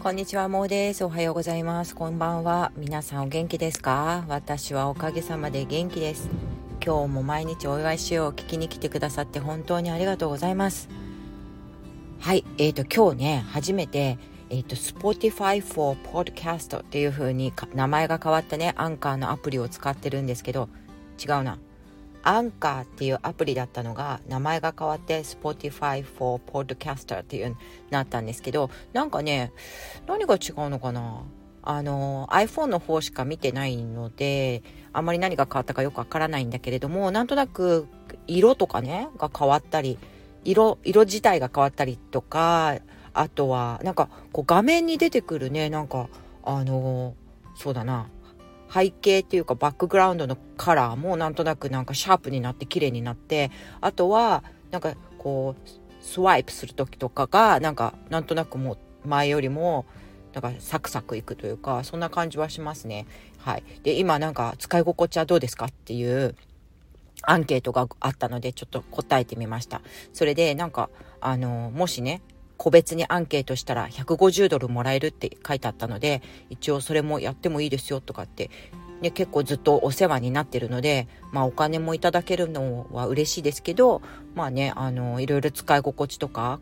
こんにちは、もうです。おはようございます。こんばんは。皆さんお元気ですか？私はおかげさまで元気です。今日も毎日お祝いしよう聞きに来てくださって本当にありがとうございます。はい、えっ、ー、と今日ね、初めてえっ、ー、と Spotify for Podcast っていう風に名前が変わったね、アンカーのアプリを使ってるんですけど、違うな。アンカーっていうアプリだったのが名前が変わって Spotify for Podcaster っていうなったんですけどなんかね何が違うのかな？あの iPhone の方しか見てないのであまり何が変わったかよくわからないんだけれどもなんとなく色とかねが変わったり色色自体が変わったりとかあとはなんかこう画面に出てくるねなんかあのそうだな。背景っていうかバックグラウンドのカラーもなんとなくなんかシャープになって綺麗になってあとはなんかこうスワイプする時とかがなんかなんとなくもう前よりもなんかサクサクいくというかそんな感じはしますね。はい、で今なんか使い心地はどうですかっていうアンケートがあったのでちょっと答えてみました。それでなんかあのもしね個別にアンケートしたら150ドルもらえるって書いてあったので一応それもやってもいいですよとかって、ね、結構ずっとお世話になってるので、まあ、お金もいただけるのは嬉しいですけどまあねあのいろいろ使い心地とか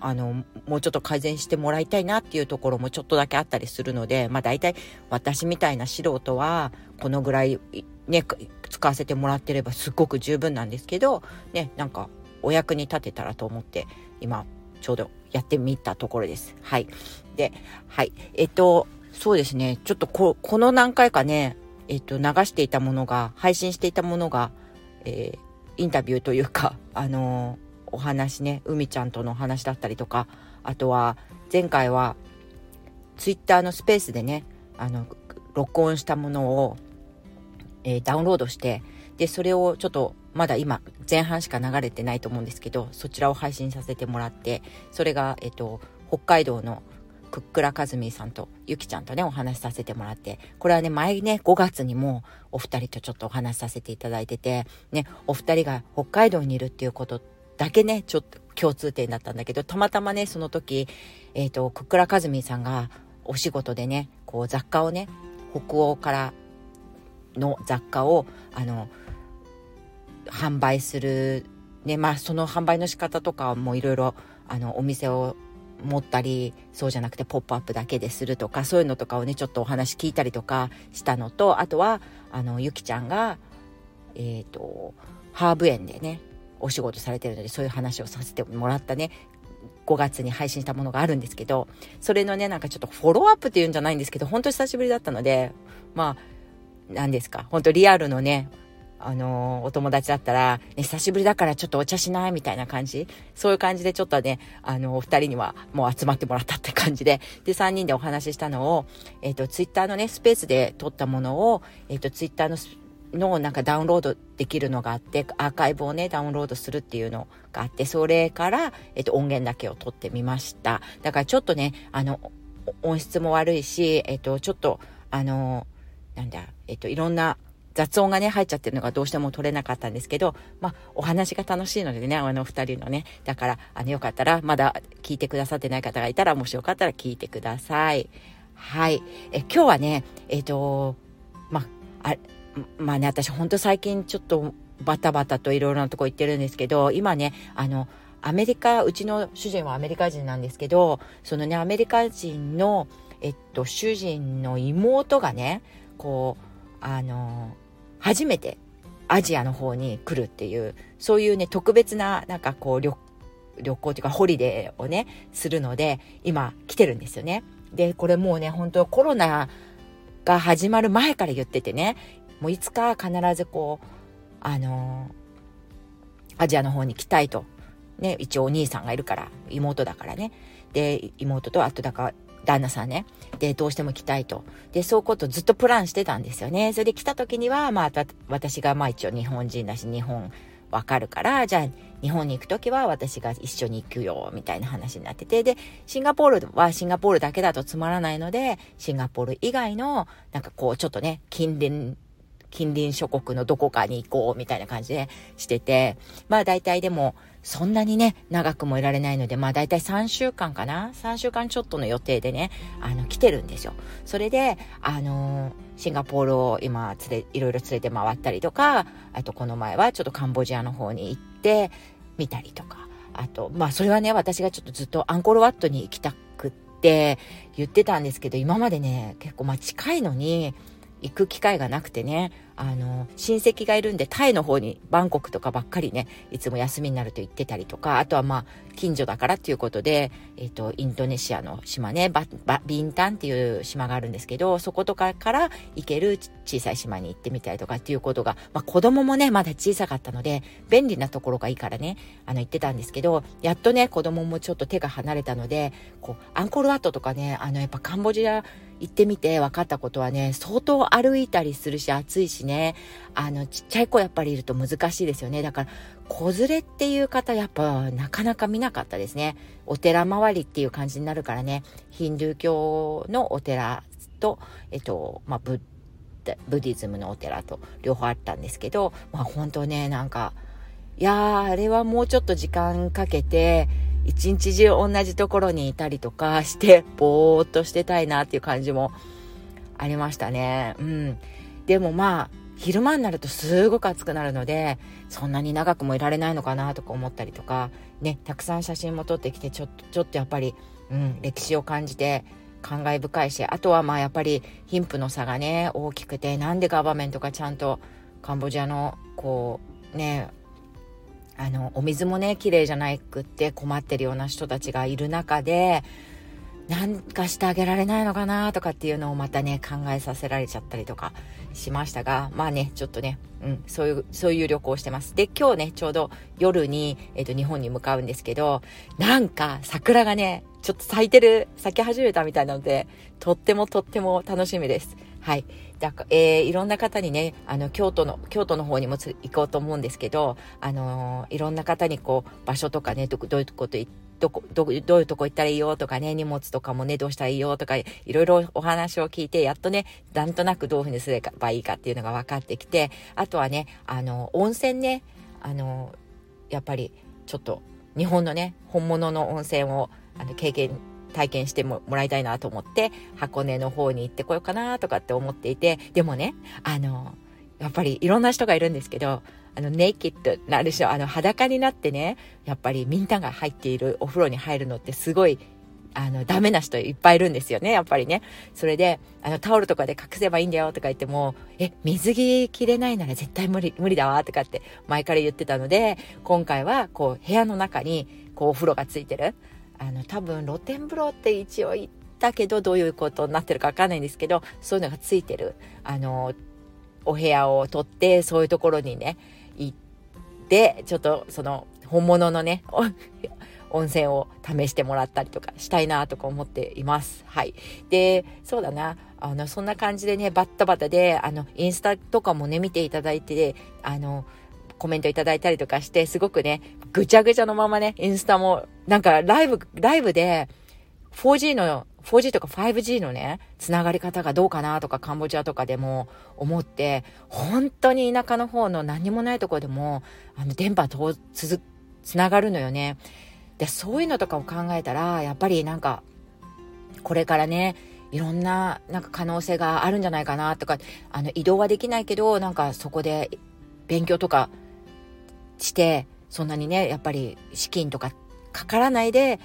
あのもうちょっと改善してもらいたいなっていうところもちょっとだけあったりするのでまあ大体私みたいな素人はこのぐらいね使わせてもらってればすっごく十分なんですけどねなんかお役に立てたらと思って今ちょうどやってみたところです。はい。で、はい。えっと、そうですね。ちょっとこ、この何回かね、えっと、流していたものが、配信していたものが、えー、インタビューというか、あのー、お話ね、海ちゃんとのお話だったりとか、あとは、前回は、ツイッターのスペースでね、あの、録音したものを、えー、ダウンロードして、で、それをちょっとまだ今前半しか流れてないと思うんですけどそちらを配信させてもらってそれが、えっと、北海道のクックラカズミさんとゆきちゃんとねお話しさせてもらってこれはね前ね5月にもお二人とちょっとお話しさせていただいててねお二人が北海道にいるっていうことだけねちょっと共通点だったんだけどたまたまねその時えっ、とクックラカズミさんがお仕事でねこう雑貨をね北欧からの雑貨をあの販売する、ね、まあその販売の仕方とかもいろいろあのお店を持ったりそうじゃなくてポップアップだけでするとかそういうのとかをねちょっとお話聞いたりとかしたのとあとはあのゆきちゃんがえっ、ー、とハーブ園でねお仕事されてるのでそういう話をさせてもらったね5月に配信したものがあるんですけどそれのねなんかちょっとフォローアップっていうんじゃないんですけど本当久しぶりだったのでまあ何ですか本当リアルのねあのお友達だったら、ね、久しぶりだからちょっとお茶しないみたいな感じ？そういう感じでちょっとね、あの、お二人にはもう集まってもらったって感じで、で、3人でお話ししたのを、えっ、ー、と、ツイッターのね、スペースで撮ったものを、えっ、ー、と、ツイッターののなんかダウンロードできるのがあって、アーカイブをね、ダウンロードするっていうのがあって、それから、えっ、ー、と、音源だけを撮ってみました。だからちょっとね、あの、音質も悪いし、えっ、と、ちょっと、あの、なんだ、えっ、と、いろんな雑音がね、入っちゃってるのがどうしても取れなかったんですけど、まあ、お話が楽しいのでね、あの二人のね、だから、あの、よかったら、まだ聞いてくださってない方がいたら、もしよかったら聞いてください。はい。え、今日はね、えっ、ー、と、まあ、あ、まあね、私ほんと最近ちょっとバタバタといろいろなとこ行ってるんですけど、今ね、あの、アメリカ、うちの主人はアメリカ人なんですけど、そのね、アメリカ人の、えっと、主人の妹がね、こう、あの、初めてアジアの方に来るっていうそういうね特別ななんかこう旅旅行というかホリデーをねするので今来てるんですよね。でこれもうね本当コロナが始まる前から言っててねもういつか必ずこうあのアジアの方に来たいと。ね、一応お兄さんがいるから妹だからねで妹とあとだか旦那さんね。で、どうしても来たいと。で、そういうことずっとプランしてたんですよね。それで来た時には、まあ、私がまあ一応日本人だし、日本わかるから、じゃあ日本に行く時は私が一緒に行くよ、みたいな話になってて、で、シンガポールはシンガポールだけだとつまらないので、シンガポール以外の、なんかこう、ちょっとね、近隣、近隣諸国のどこかに行こうみたいな感じでしてて、まあ大体でもそんなにね、長くもいられないので、まあ大体3週間かな ?3 週間ちょっとの予定でね、あの、来てるんですよ。それで、あの、シンガポールを今、連れ、いろいろ連れて回ったりとか、あとこの前はちょっとカンボジアの方に行ってみたりとか、あと、まあそれはね、私がちょっとずっとアンコールワットに行きたくって言ってたんですけど、今までね、結構まあ近いのに、行く機会がなくてね、あの、親戚がいるんで、タイの方に、バンコクとかばっかりね、いつも休みになると行ってたりとか、あとはまあ、近所だからっていうことで、えっ、ー、と、インドネシアの島ね、バ、バ、ビンタンっていう島があるんですけど、そことかから行ける小さい島に行ってみたりとかっていうことが、まあ子供もね、まだ小さかったので、便利なところがいいからね、あの、行ってたんですけど、やっとね、子供もちょっと手が離れたので、こう、アンコールワットとかね、あの、やっぱカンボジア行ってみて分かったことはね、相当歩いたりするし、暑いしね、あの、ちっちゃい子やっぱりいると難しいですよね。だから、子連れっていう方やっぱなかなか見なかったですね。お寺周りっていう感じになるからね、ヒンドゥー教のお寺と、えっと、まあ、ブッブディズムのお寺と両方あったんですけど、まあ本当ね、なんか、いやー、あれはもうちょっと時間かけて、一日中同じところにいたりとかして、ぼーっとしてたいなっていう感じもありましたね。うん。でもまあ、昼間になるとすごく暑くなるので、そんなに長くもいられないのかなとか思ったりとか、ね、たくさん写真も撮ってきて、ちょっと、ちょっとやっぱり、うん、歴史を感じて、感慨深いし、あとはまあやっぱり貧富の差がね、大きくて、なんでガバメントがちゃんとカンボジアの、こう、ね、あの、お水もね、綺麗じゃなくって困ってるような人たちがいる中で、なんかしてあげられないのかなとかっていうのをまたね、考えさせられちゃったりとかしましたが、まあね、ちょっとね、うん、そういう、そういう旅行をしてます。で、今日ね、ちょうど夜に、えっ、ー、と、日本に向かうんですけど、なんか桜がね、ちょっと咲いてる、咲き始めたみたいなので、とってもとっても楽しみです。はい。だかえー、いろんな方にね、あの、京都の、京都の方にも行こうと思うんですけど、あのー、いろんな方にこう、場所とかね、ど、どういうこと言って、どこ、ど、どういうとこ行ったらいいよとかね、荷物とかもね、どうしたらいいよとか、いろいろお話を聞いて、やっとね、なんとなくどういうふうにすればいいかっていうのが分かってきて、あとはね、あの、温泉ね、あの、やっぱり、ちょっと、日本のね、本物の温泉を、あの、経験体験してもらいたいなと思って、箱根の方に行ってこようかなとかって思っていて、でもね、あの、やっぱりいろんな人がいるんですけど、あの、ネイキッドなるでしょ、あの、裸になってね、やっぱりみんなが入っているお風呂に入るのってすごい、あの、ダメな人いっぱいいるんですよね、やっぱりね。それで、あの、タオルとかで隠せばいいんだよとか言っても、え、水着着れないなら絶対無理、無理だわとかって前から言ってたので、今回は、こう、部屋の中に、こう、お風呂がついてる。あの多分露天風呂って一応言ったけどどういうことになってるかわかんないんですけどそういうのがついてるあのお部屋を取ってそういうところにね行ってちょっとその本物のね温泉を試してもらったりとかしたいなとか思っています。はい。で、そうだな。あの、そんな感じでね、バッタバタで、あの、インスタとかもね、見ていただいて、あの、コメントいただいたりとかして、すごくね、ぐちゃぐちゃのままね、インスタも、なんかライブ、ライブで、4G の、4G とか 5G のね、つながり方がどうかなとか、カンボジアとかでも思って、本当に田舎の方の何もないところでも、あの、電波とつつながるのよね。で、そういうのとかを考えたら、やっぱりなんか、これからね、いろんな、なんか可能性があるんじゃないかなとか、あの、移動はできないけど、なんかそこで勉強とかして、そんなにね、やっぱり資金とかかからないで、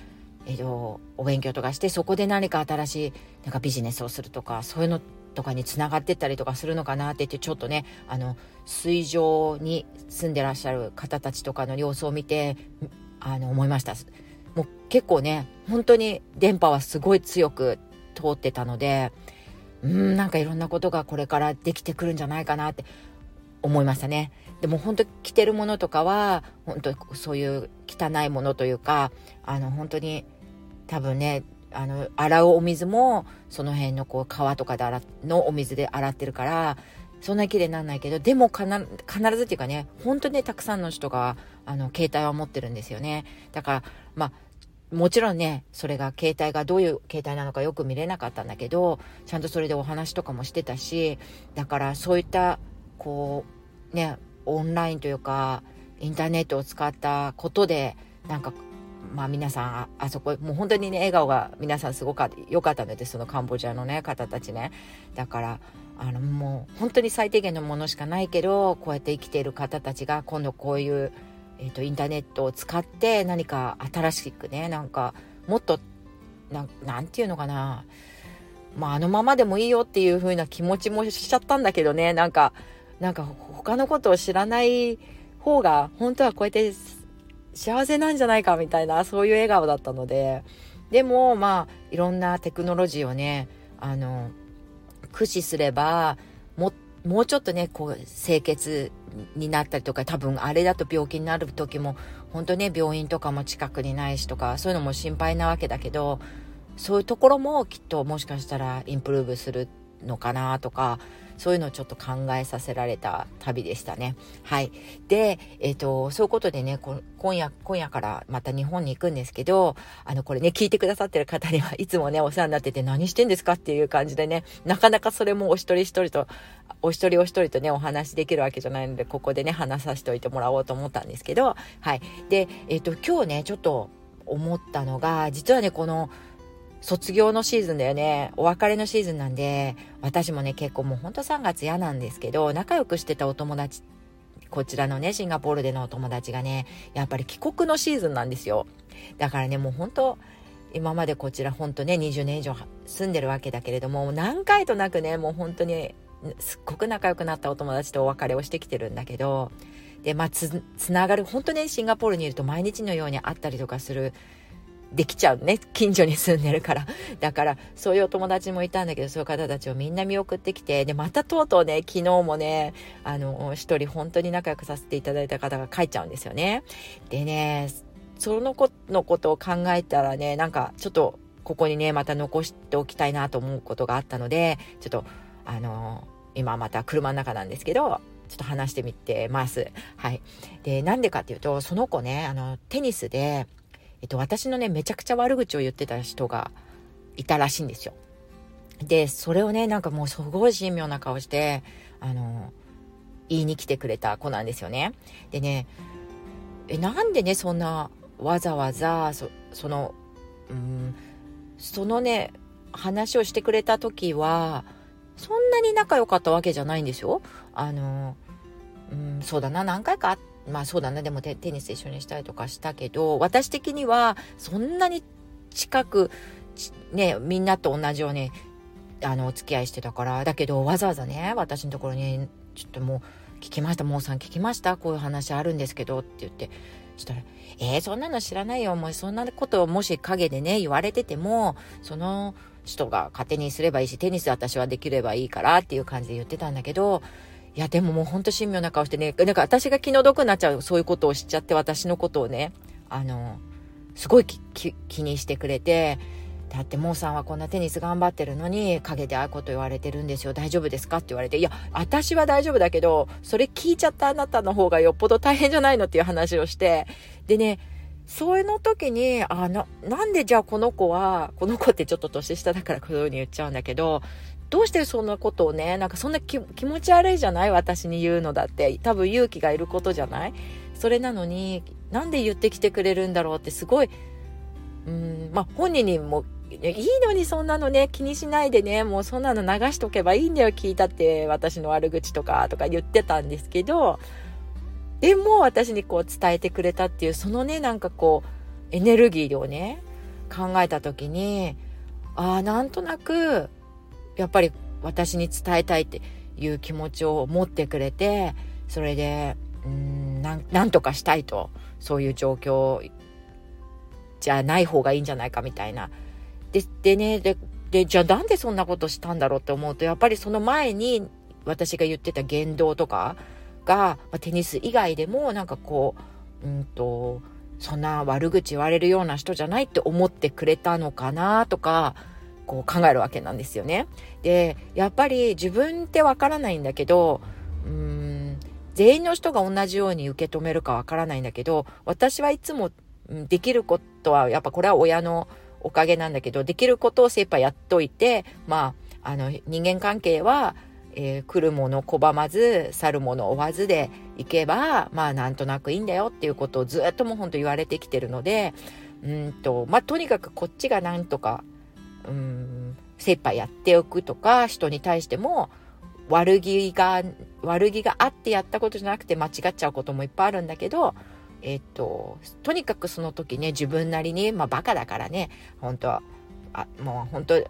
えっと、お勉強とかして、そこで何か新しい、なんかビジネスをするとか、そういうのとかにつながってったりとかするのかなって言って、ちょっとね、あの、水上に住んでらっしゃる方たちとかの様子を見て、あの、思いました。もう結構ね、本当に電波はすごい強く通ってたので、うん、なんかいろんなことがこれからできてくるんじゃないかなって思いましたね。でも本当着てるものとかは、本当そういう汚いものというか、あの本当に多分ね、あの、洗うお水も、その辺のこう川とかで洗のお水で洗ってるから、そんなに綺麗にならないけど、でも必ずっていうかね、本当にね、たくさんの人が、あの、携帯は持ってるんですよね。だから、まあ、もちろんね、それが携帯がどういう携帯なのかよく見れなかったんだけど、ちゃんとそれでお話とかもしてたし、だからそういったこうねオンラインというかインターネットを使ったことでなんかまあ皆さんあそこもう本当にね笑顔が皆さんすごか良かったのでそのカンボジアのね方たちね。だからあのもう本当に最低限のものしかないけどこうやって生きている方たちが今度こういう、えーと、インターネットを使って何か新しくねなんかもっとなんて言うのかな。まああのままでもいいよっていう風な気持ちもしちゃったんだけどねなんかなんか他のことを知らない方が本当はこうやって幸せなんじゃないかみたいなそういう笑顔だったので。でもまあいろんなテクノロジーをねあの駆使すればももうちょっとねこう清潔になったりとか多分あれだと病気になる時も本当ね病院とかも近くにないしとかそういうのも心配なわけだけどそういうところもきっともしかしたらインプルーブするのかなとかそういうのをちょっと考えさせられた旅でしたね。はい。で、えっ、ー、と、そういうことでね、今夜、今夜からまた日本に行くんですけど、あの、これね、聞いてくださってる方にはいつもね、お世話になってて何してんですかっていう感じでね、なかなかそれもお一人一人と、お一人お一人とね、お話できるわけじゃないので、ここでね、話させておいてもらおうと思ったんですけど、はい。で、えっ、ー、と、今日ね、ちょっと思ったのが、実はね、この、卒業のシーズンだよね。お別れのシーズンなんで、私もね、結構もうほんと3月嫌なんですけど、仲良くしてたお友達、こちらのね、シンガポールでのお友達がね、やっぱり帰国のシーズンなんですよ。だからね、もう本当今までこちらほんとね、20年以上住んでるわけだけれども、何回となくね、もう本当にすっごく仲良くなったお友達とお別れをしてきてるんだけど、で、まあ、つ、つながる、本当ね、シンガポールにいると毎日のように会ったりとかするできちゃうね。近所に住んでるから。だから、そういうお友達もいたんだけど、そういう方たちをみんな見送ってきて、で、またとうとうね、昨日もね、あの、一人本当に仲良くさせていただいた方が帰っちゃうんですよね。でね、その子のことを考えたらね、なんか、ちょっと、ここにね、また残しておきたいなと思うことがあったので、ちょっと、あの、今また車の中なんですけど、ちょっと話してみてます。はい。で、なんでかっていうと、その子ね、あの、テニスで、えっと、私のね、めちゃくちゃ悪口を言ってた人がいたらしいんですよ。で、それをね、なんかもうすごい神妙な顔して、あの、言いに来てくれた子なんですよね。でね、え、なんでね、そんなわざわざ、そその、うん、そのね、話をしてくれた時は、そんなに仲良かったわけじゃないんですよ。あの、うん、そうだな、何回か会っまあそうだな、でもテニス一緒にしたりとかしたけど、私的にはそんなに近く、ね、みんなと同じように、あの、お付き合いしてたから、だけどわざわざね、私のところに、ちょっともう、聞きました、もうさん聞きましたこういう話あるんですけど、って言って、したら、えー、そんなの知らないよ。もうそんなことをもし陰でね、言われてても、その人が勝手にすればいいし、テニス私はできればいいからっていう感じで言ってたんだけど、いや、でももうほんと神妙な顔してね、なんか私が気の毒になっちゃう、そういうことを知っちゃって、私のことをね、あの、すごい気にしてくれて、だってモーさんはこんなテニス頑張ってるのに陰でああいうこと言われてるんですよ。大丈夫ですかって言われていや私は大丈夫だけどそれ聞いちゃったあなたの方がよっぽど大変じゃないのっていう話をしてでねそれの時にあななんでじゃあこの子はこの子ってちょっと年下だからこういうふうに言っちゃうんだけどどうしてそんなことをね、なんかそんな気持ち悪いじゃない？私に言うのだって。多分勇気がいることじゃない？それなのに、なんで言ってきてくれるんだろうってすごい、うん、まあ本人にもいいのにそんなのね、気にしないでね、もうそんなの流しとけばいいんだよ、聞いたって私の悪口とか、とか言ってたんですけど、でも私にこう伝えてくれたっていう、そのね、なんかこう、エネルギーをね、考えた時に、ああ、なんとなく、やっぱり私に伝えたいっていう気持ちを持ってくれてそれでうんなんとかしたいとそういう状況じゃない方がいいんじゃないかみたいな。ででねででじゃあなんでそんなことしたんだろうって思うとやっぱりその前に私が言ってた言動とかが、まあ、テニス以外でもなんかこううんとそんな悪口言われるような人じゃないって思ってくれたのかなとかこう考えるわけなんですよね。で、やっぱり自分ってわからないんだけど、うーん、全員の人が同じように受け止めるかわからないんだけど、私はいつもできることは、やっぱこれは親のおかげなんだけど、できることを精一杯やっといて、まあ、あの、人間関係は、えー、来るもの拒まず去るもの追わずでいけばまあなんとなくいいんだよっていうことをずっともうほんと言われてきてるのでうんとまあとにかくこっちがなんとかうん精一杯やっておくとか人に対しても悪気が悪気があってやったことじゃなくて間違っちゃうこともいっぱいあるんだけどえっととにかくその時ね自分なりにまあバカだからね本当はあもう本当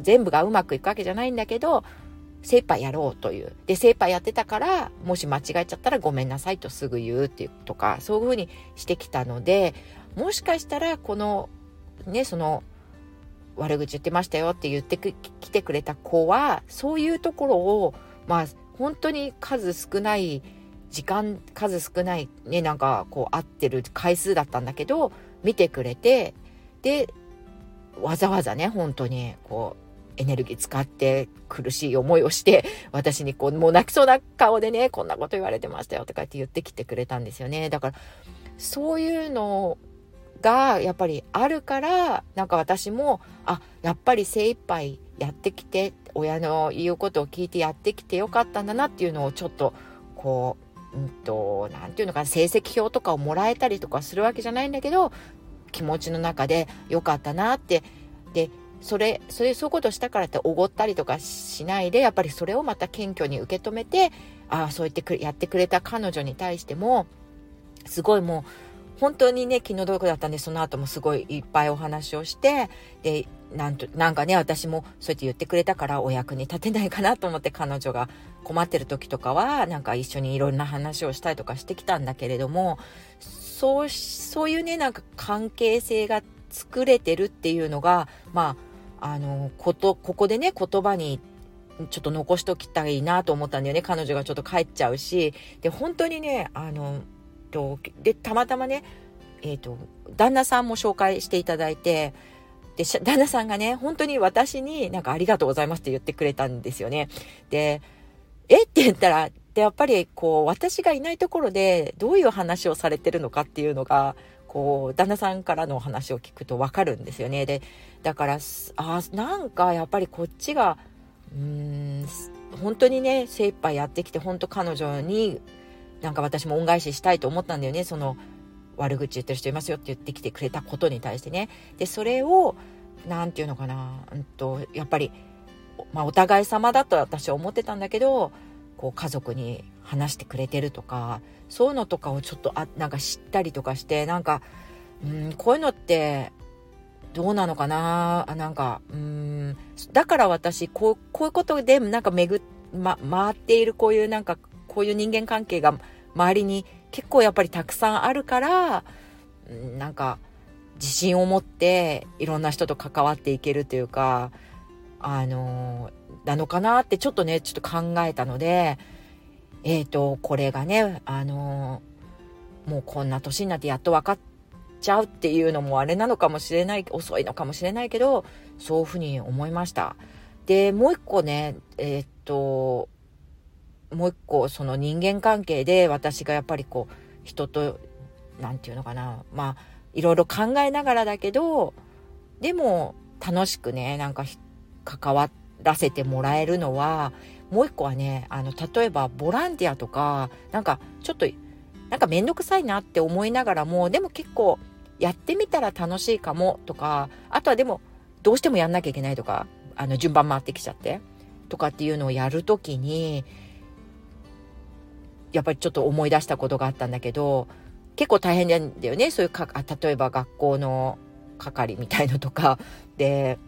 全部がうまくいくわけじゃないんだけど精一杯やろうという。で、精一杯やってたから、もし間違えちゃったらごめんなさいとすぐ言うっていうとか、そういうふうにしてきたので、もしかしたらこの、ね、その、悪口言ってましたよって言ってきてくれた子は、そういうところを、まあ、本当に数少ない時間、数少ないね、なんかこう会ってる回数だったんだけど、見てくれて、で、わざわざね、本当に、こう、エネルギー使って苦しい思いをして、私にこう、もう泣きそうな顔でね、こんなこと言われてましたよとかって言ってきてくれたんですよね。だから、そういうのがやっぱりあるから、なんか私も、あ、やっぱり精一杯やってきて、親の言うことを聞いてやってきてよかったんだなっていうのをちょっと、こう、うんと、なんていうのかな、成績表とかをもらえたりとかするわけじゃないんだけど、気持ちの中で良かったなって、で、それ、それ、そういうことしたからっておごったりとかしないで、やっぱりそれをまた謙虚に受け止めて、ああ、そう言ってやってくれた彼女に対しても、すごいもう、本当にね、気の毒だったんで、その後もすごいいっぱいお話をして、で、なんと、なんかね、私もそうやって言ってくれたからお役に立てないかなと思って彼女が困ってる時とかは、なんか一緒にいろんな話をしたりとかしてきたんだけれども、そう、そういうね、なんか関係性が作れてるっていうのが、まあ、あの、こと、ここでね、言葉にちょっと残しときたいなと思ったんだよね。彼女がちょっと帰っちゃうし。で、本当にね、あの、と、で、たまたまね、え、ー、と、旦那さんも紹介していただいて、で、旦那さんがね、本当に私になんかありがとうございますって言ってくれたんですよね。で、え？って言ったら、で、やっぱりこう、私がいないところでどういう話をされてるのかっていうのが、こう、旦那さんからのお話を聞くとわかるんですよね。で、だから、あなんかやっぱりこっちが、うーん、本当にね、精一杯やってきて、本当彼女に、なんか私も恩返ししたいと思ったんだよね。その、悪口言ってる人いますよって言ってきてくれたことに対してね。で、それを、なんていうのかな、うんと、やっぱり、まあ、お互い様だと私は思ってたんだけど、こう家族に話してくれてるとかそういうのとかをちょっとあなんか知ったりとかしてなんかうんこういうのってどうなのかなあなんかうんだから私こうこういうことでなんか巡ま、回っているこういうなんかこういう人間関係が周りに結構やっぱりたくさんあるからなんか自信を持っていろんな人と関わっていけるというかあのなのかなってちょっとね、ちょっと考えたので、えっ、ー、と、これがね、あのもうこんな年になってやっと分かっちゃうっていうのもあれなのかもしれない、遅いのかもしれないけど、そういうふうに思いました。で、もう一個ね、えっ、ー、と、もう一個その人間関係で私がやっぱりこう、人と、何て言うのかな、まあ、いろいろ考えながらだけど、でも楽しくね、なんか関わ、らせてもらえるのは、もう一個はね、あの、例えばボランティアとか、なんかちょっと、なんかめんどくさいなって思いながらも、でも結構やってみたら楽しいかもとか、あとはでもどうしてもやんなきゃいけないとか、あの、順番回ってきちゃって、とかっていうのをやるときに、やっぱりちょっと思い出したことがあったんだけど、結構大変なんだよね。そういうか、例えば学校の係みたいのとか、で、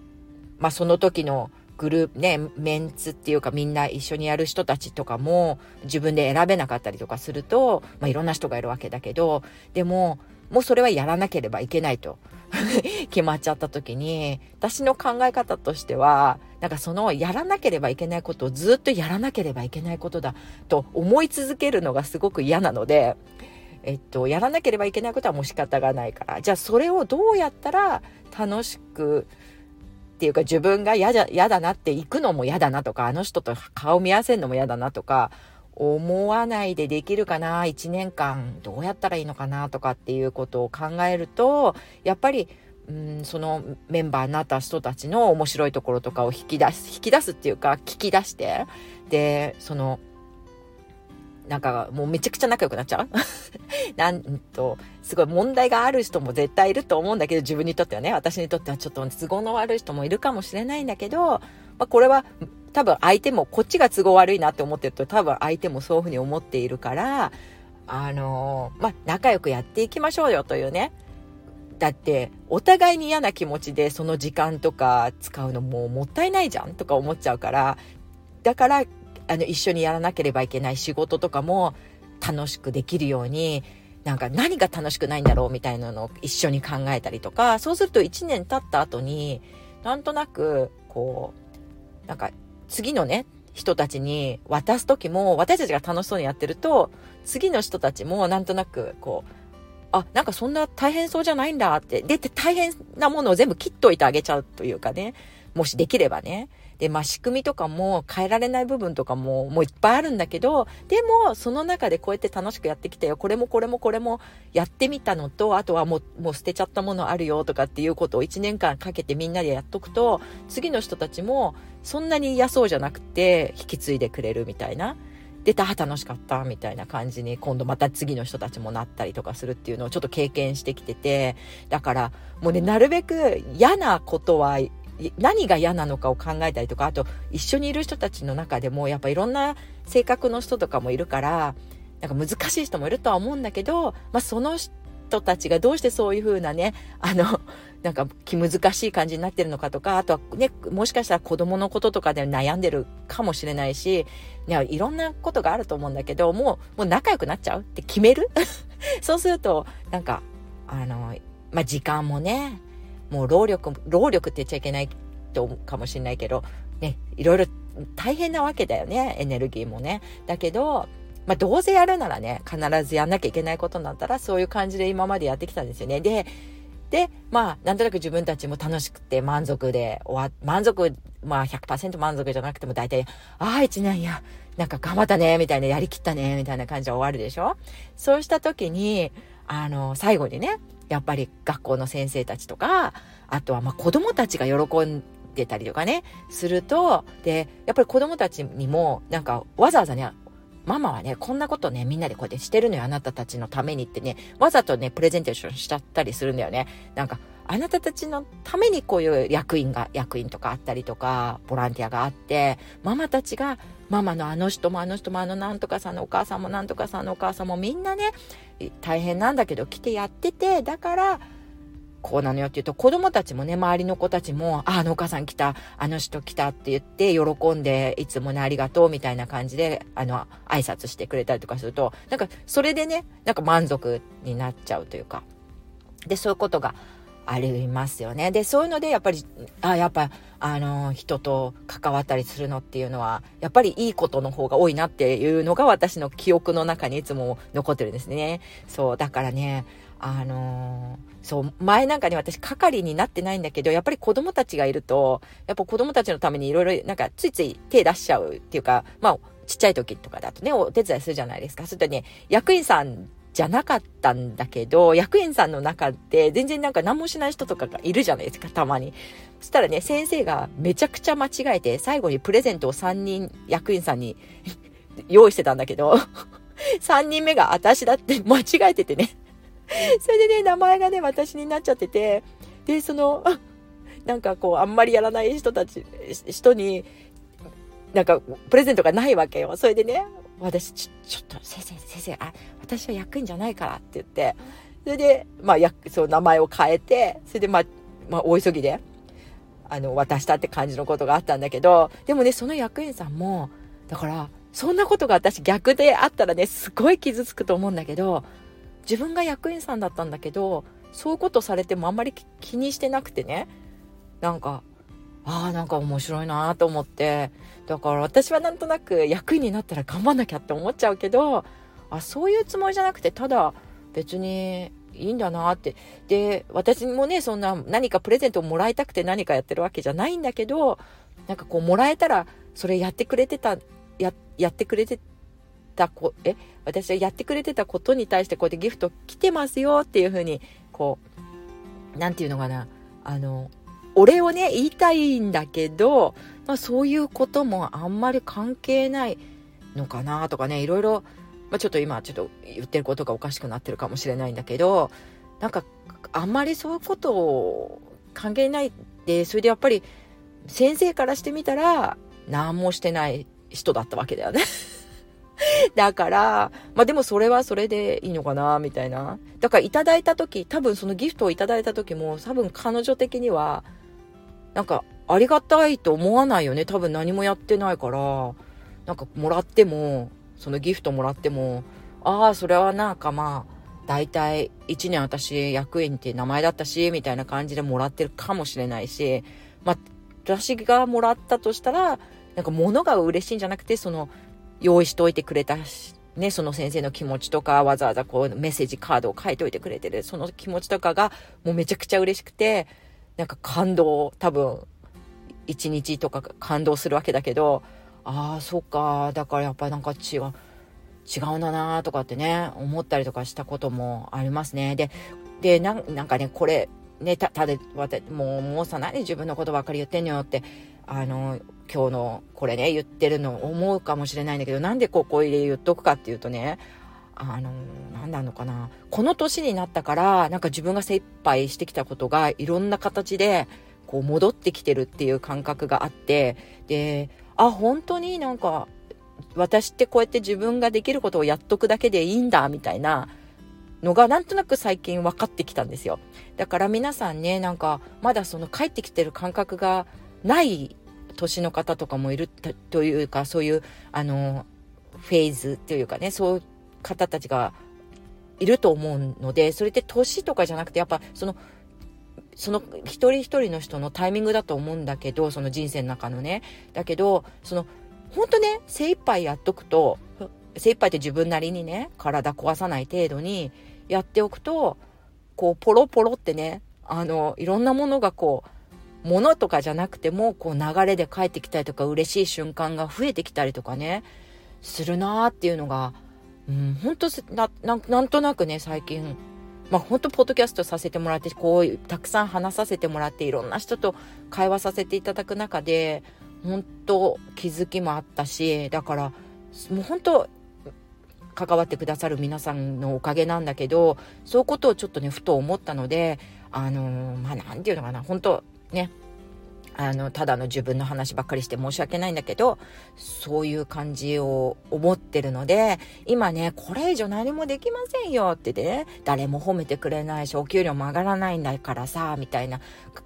まあその時のグループね、メンツっていうかみんな一緒にやる人たちとかも自分で選べなかったりとかすると、まあ、いろんな人がいるわけだけど、でも、もうそれはやらなければいけないと 決まっちゃった時に、私の考え方としては、なんかそのやらなければいけないことをずっとやらなければいけないことだと思い続けるのがすごく嫌なので、えっと、やらなければいけないことはもう仕方がないから、じゃあそれをどうやったら楽しくっていうか自分が嫌だ、嫌だなって行くのも嫌だなとか、あの人と顔見合わせるのも嫌だなとか、思わないでできるかな、1年間どうやったらいいのかなとかっていうことを考えると、やっぱり、うんそのメンバーになった人たちの面白いところとかを引き出す引き出すっていうか聞き出してでそのなんかもうめちゃくちゃ仲良くなっちゃう？なんと、すごい問題がある人も絶対いると思うんだけど、自分にとってはね、私にとってはちょっと都合の悪い人もいるかもしれないんだけど、まあ、これは多分相手もこっちが都合悪いなって思ってると多分相手もそういうふうに思っているから、あのー、まあ、仲良くやっていきましょうよというね。だって、お互いに嫌な気持ちでその時間とか使うのももったいないじゃんとか思っちゃうから、だからあの一緒にやらなければいけない仕事とかも楽しくできるようになんか何が楽しくないんだろうみたいなのを一緒に考えたりとかそうすると1年経った後になんとなくこうなんか次のね人たちに渡す時も私たちが楽しそうにやってると次の人たちもなんとなくこうあ、なんかそんな大変そうじゃないんだって。で、大変なものを全部切っといてあげちゃうというかね。もしできればね。で、まあ仕組みとかも変えられない部分とかももういっぱいあるんだけど、でもその中でこうやって楽しくやってきたよ。これもこれもこれもやってみたのと、あとはもうもう捨てちゃったものあるよとかっていうことを1年間かけてみんなでやっとくと、次の人たちもそんなに嫌そうじゃなくて引き継いでくれるみたいな。で、た、楽しかったみたいな感じに今度また次の人たちもなったりとかするっていうのをちょっと経験してきてて、だからもうね、なるべく嫌なことは何が嫌なのかを考えたりとか、あと一緒にいる人たちの中でもやっぱいろんな性格の人とかもいるから、なんか難しい人もいるとは思うんだけど、まあその人たちがどうしてそういう風なね、あの、なんか気難しい感じになってるのかとか、あとはね、もしかしたら子供のこととかで悩んでるかもしれないし、ね、いろんなことがあると思うんだけど、もう、もう仲良くなっちゃうって決める？そうすると、なんか、あの、まあ、時間もね、もう労力、労力って言っちゃいけないと思うかもしれないけど、ね、いろいろ大変なわけだよね、エネルギーもね。だけど、まあ、どうせやるならね、必ずやんなきゃいけないことになったら、そういう感じで今までやってきたんですよね。で、で、まあ、なんとなく自分たちも楽しくて満足で終わ、満足、まあ100%満足じゃなくても大体、ああ、一年や、なんか頑張ったね、みたいな、やりきったね、みたいな感じで終わるでしょ？そうした時に、あの、最後にね、やっぱり学校の先生たちとか、あとはまあ子供たちが喜んでたりとかね、すると、で、やっぱり子供たちにも、なんかわざわざね、ママはね、こんなことね、みんなでこうやってしてるのよ、あなたたちのためにってね、わざとね、プレゼンテーションしちゃったりするんだよね。なんか、あなたたちのためにこういう役員が、役員とかあったりとか、ボランティアがあって、ママたちが、ママのあの人もあの人もあのなんとかさんのお母さんもなんとかさんのお母さんもみんなね、大変なんだけど来てやってて、だから、こうなのよって言うと、子供たちもね、周りの子たちも、あ、あのお母さん来た、あの人来たって言って、喜んで、いつもね、ありがとうみたいな感じで、あの、挨拶してくれたりとかすると、なんか、それでね、なんか満足になっちゃうというか、で、そういうことがありますよね。で、そういうので、やっぱり、あ、やっぱ、あの、人と関わったりするのっていうのは、やっぱりいいことの方が多いなっていうのが私の記憶の中にいつも残ってるんですね。そう、だからね、あのー、そう、前なんかに私係になってないんだけど、やっぱり子供たちがいると、やっぱ子供たちのためにいろいろ、なんかついつい手出しちゃうっていうか、まあ、ちっちゃい時とかだとね、お手伝いするじゃないですか。それとね、役員さんじゃなかったんだけど、役員さんの中って全然なんか何もしない人とかがいるじゃないですか、たまに。そしたらね、先生がめちゃくちゃ間違えて、最後にプレゼントを3人役員さんに用意してたんだけど、3人目が私だって間違えててね それでね、名前がね、私になっちゃってて、で、その、なんかこう、あんまりやらない人たち、人に、なんか、プレゼントがないわけよ。それでね、私、ちょ、ちょっと、先生、先生、あ、私は役員じゃないからって言って、それで、まあ、や、そう、名前を変えて、それで、まあ、まあ、大急ぎで、あの、渡したって感じのことがあったんだけど、でもね、その役員さんも、だから、そんなことが私逆であったらね、すごい傷つくと思うんだけど、自分が役員さんだったんだけどそういうことされてもあんまり気にしてなくてね。なんかああなんか面白いなと思って。だから私はなんとなく役員になったら頑張んなきゃって思っちゃうけどあそういうつもりじゃなくてただ別にいいんだなって。で私もねそんな何かプレゼントをもらいたくて何かやってるわけじゃないんだけどなんかこうもらえたらそれやってくれてたややってくれてたこ、え、私はやってくれてたことに対してこうやってギフト来てますよっていうふうに、こう、なんていうのかな、あの、お礼をね、言いたいんだけど、まあ、そういうこともあんまり関係ないのかなとかね、いろいろ、まあ、ちょっと今ちょっと言ってることがおかしくなってるかもしれないんだけど、なんか、あんまりそういうことを関係ないで、それでやっぱり先生からしてみたら、何もしてない人だったわけだよね。だから、まあでもそれはそれでいいのかな、みたいな。だからいただいた時、多分そのギフトをいただいた時も、多分彼女的には、なんか、ありがたいと思わないよね。多分何もやってないから、なんかもらっても、そのギフトもらっても、ああ、それはなんかまあ、大体1年私役員って名前だったし、みたいな感じでもらってるかもしれないし、まあ、私がもらったとしたら、なんか物が嬉しいんじゃなくて、その、用意しておいてくれたしね、その先生の気持ちとか、わざわざこうメッセージカードを書いておいてくれてる、その気持ちとかがもうめちゃくちゃ嬉しくて、なんか感動、多分、一日とか感動するわけだけど、ああ、そっか、だからやっぱりなんか違う、違うんだなとかってね、思ったりとかしたこともありますね。で、で、なんかね、これ、ね、た、たで、もう、もうさ、何自分のことばっかり言ってんのよって、あの、今日のこれね、言ってるの思うかもしれないんだけど、なんでここで言っとくかっていうとね、あの、なんなのかな。この年になったから、なんか自分が精一杯してきたことがいろんな形で、こう戻ってきてるっていう感覚があって、で、あ、本当になんか、私ってこうやって自分ができることをやっとくだけでいいんだ、みたいなのがなんとなく最近分かってきたんですよ。だから皆さんね、なんかまだその帰ってきてる感覚がない年の方とかもいるというか、そういう、あの、フェーズというかね、そういう方たちがいると思うので、それって年とかじゃなくて、やっぱその、その一人一人の人のタイミングだと思うんだけど、その人生の中のね。だけど、その、本当ね、精一杯やっとくと、精一杯って自分なりにね、体壊さない程度にやっておくと、こう、ポロポロってね、あの、いろんなものがこう、ものとかじゃなくても、こう流れで帰ってきたりとか、嬉しい瞬間が増えてきたりとかね、するなーっていうのが、うん、本当なな、なんとなくね、最近、まあ本当ポッドキャストさせてもらって、こう、たくさん話させてもらって、いろんな人と会話させていただく中で、本当気づきもあったし、だから、もう本当関わってくださる皆さんのおかげなんだけど、そういうことをちょっとね、ふと思ったので、あのー、まあ、なんていうのかな、本当ね、あの、ただの自分の話ばっかりして申し訳ないんだけど、そういう感じを思ってるので、今ね、これ以上何もできませんよってね、誰も褒めてくれないし、お給料も上がらないんだからさ、みたいな、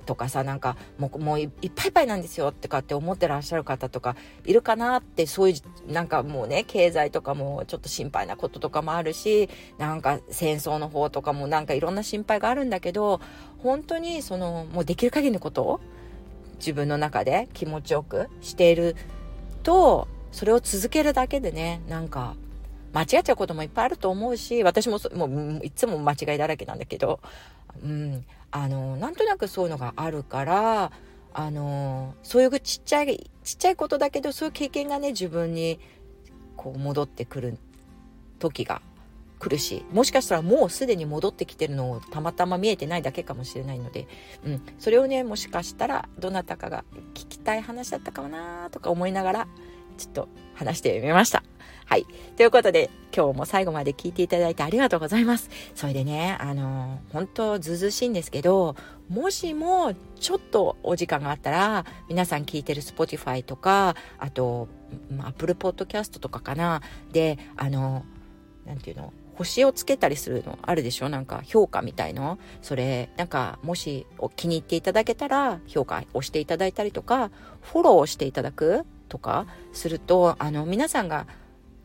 とかさ、なんか、もう、もういっぱいいっぱいなんですよってかって思ってらっしゃる方とかいるかなって、そういう、なんかもうね、経済とかもちょっと心配なこととかもあるし、なんか戦争の方とかもなんかいろんな心配があるんだけど、本当にその、もうできる限りのことを、自分の中で気持ちよくしていると、それを続けるだけでね、なんか、間違っちゃうこともいっぱいあると思うし、私ももういつも間違いだらけなんだけど、うん、あの、なんとなくそういうのがあるから、あの、そういうちっちゃい、ちっちゃいことだけど、そういう経験がね、自分にこう戻ってくる時が苦しい。もしかしたらもうすでに戻ってきてるのをたまたま見えてないだけかもしれないので、うん。それをね、もしかしたらどなたかが聞きたい話だったかもなとか思いながら、ちょっと話してみました。はい。ということで、今日も最後まで聞いていただいてありがとうございます。それでね、あの、本当ずずしいんですけど、もしもちょっとお時間があったら、皆さん聞いてる Spotify とか、あと、Apple Podcast とかかな。で、あの、なんていうの？星をつけたりするのあるでしょ？なんか評価みたいの？それ、なんかもし気に入っていただけたら評価をしていただいたりとか、フォローしていただくとかすると、あの皆さんが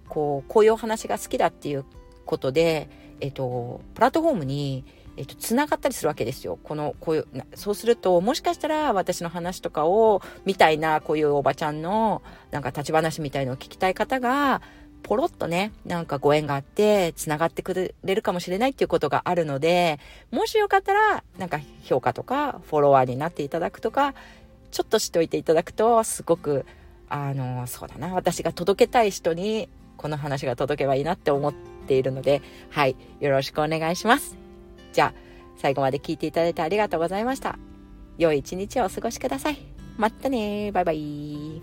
こう、こういうお話が好きだっていうことで、えっと、プラットフォームにえっと、繋がったりするわけですよ。この、こういう、そうすると、もしかしたら私の話とかを、みたいな、こういうおばちゃんの、なんか立ち話みたいのを聞きたい方が、ポロッとね、なんかご縁があって、繋がってくれるかもしれないっていうことがあるので、もしよかったら、なんか評価とか、フォロワーになっていただくとか、ちょっとしといていただくと、すごく、あの、そうだな、私が届けたい人に、この話が届けばいいなって思っているので、はい、よろしくお願いします。じゃあ、最後まで聞いていただいてありがとうございました。良い一日をお過ごしくださいまたねバイバイ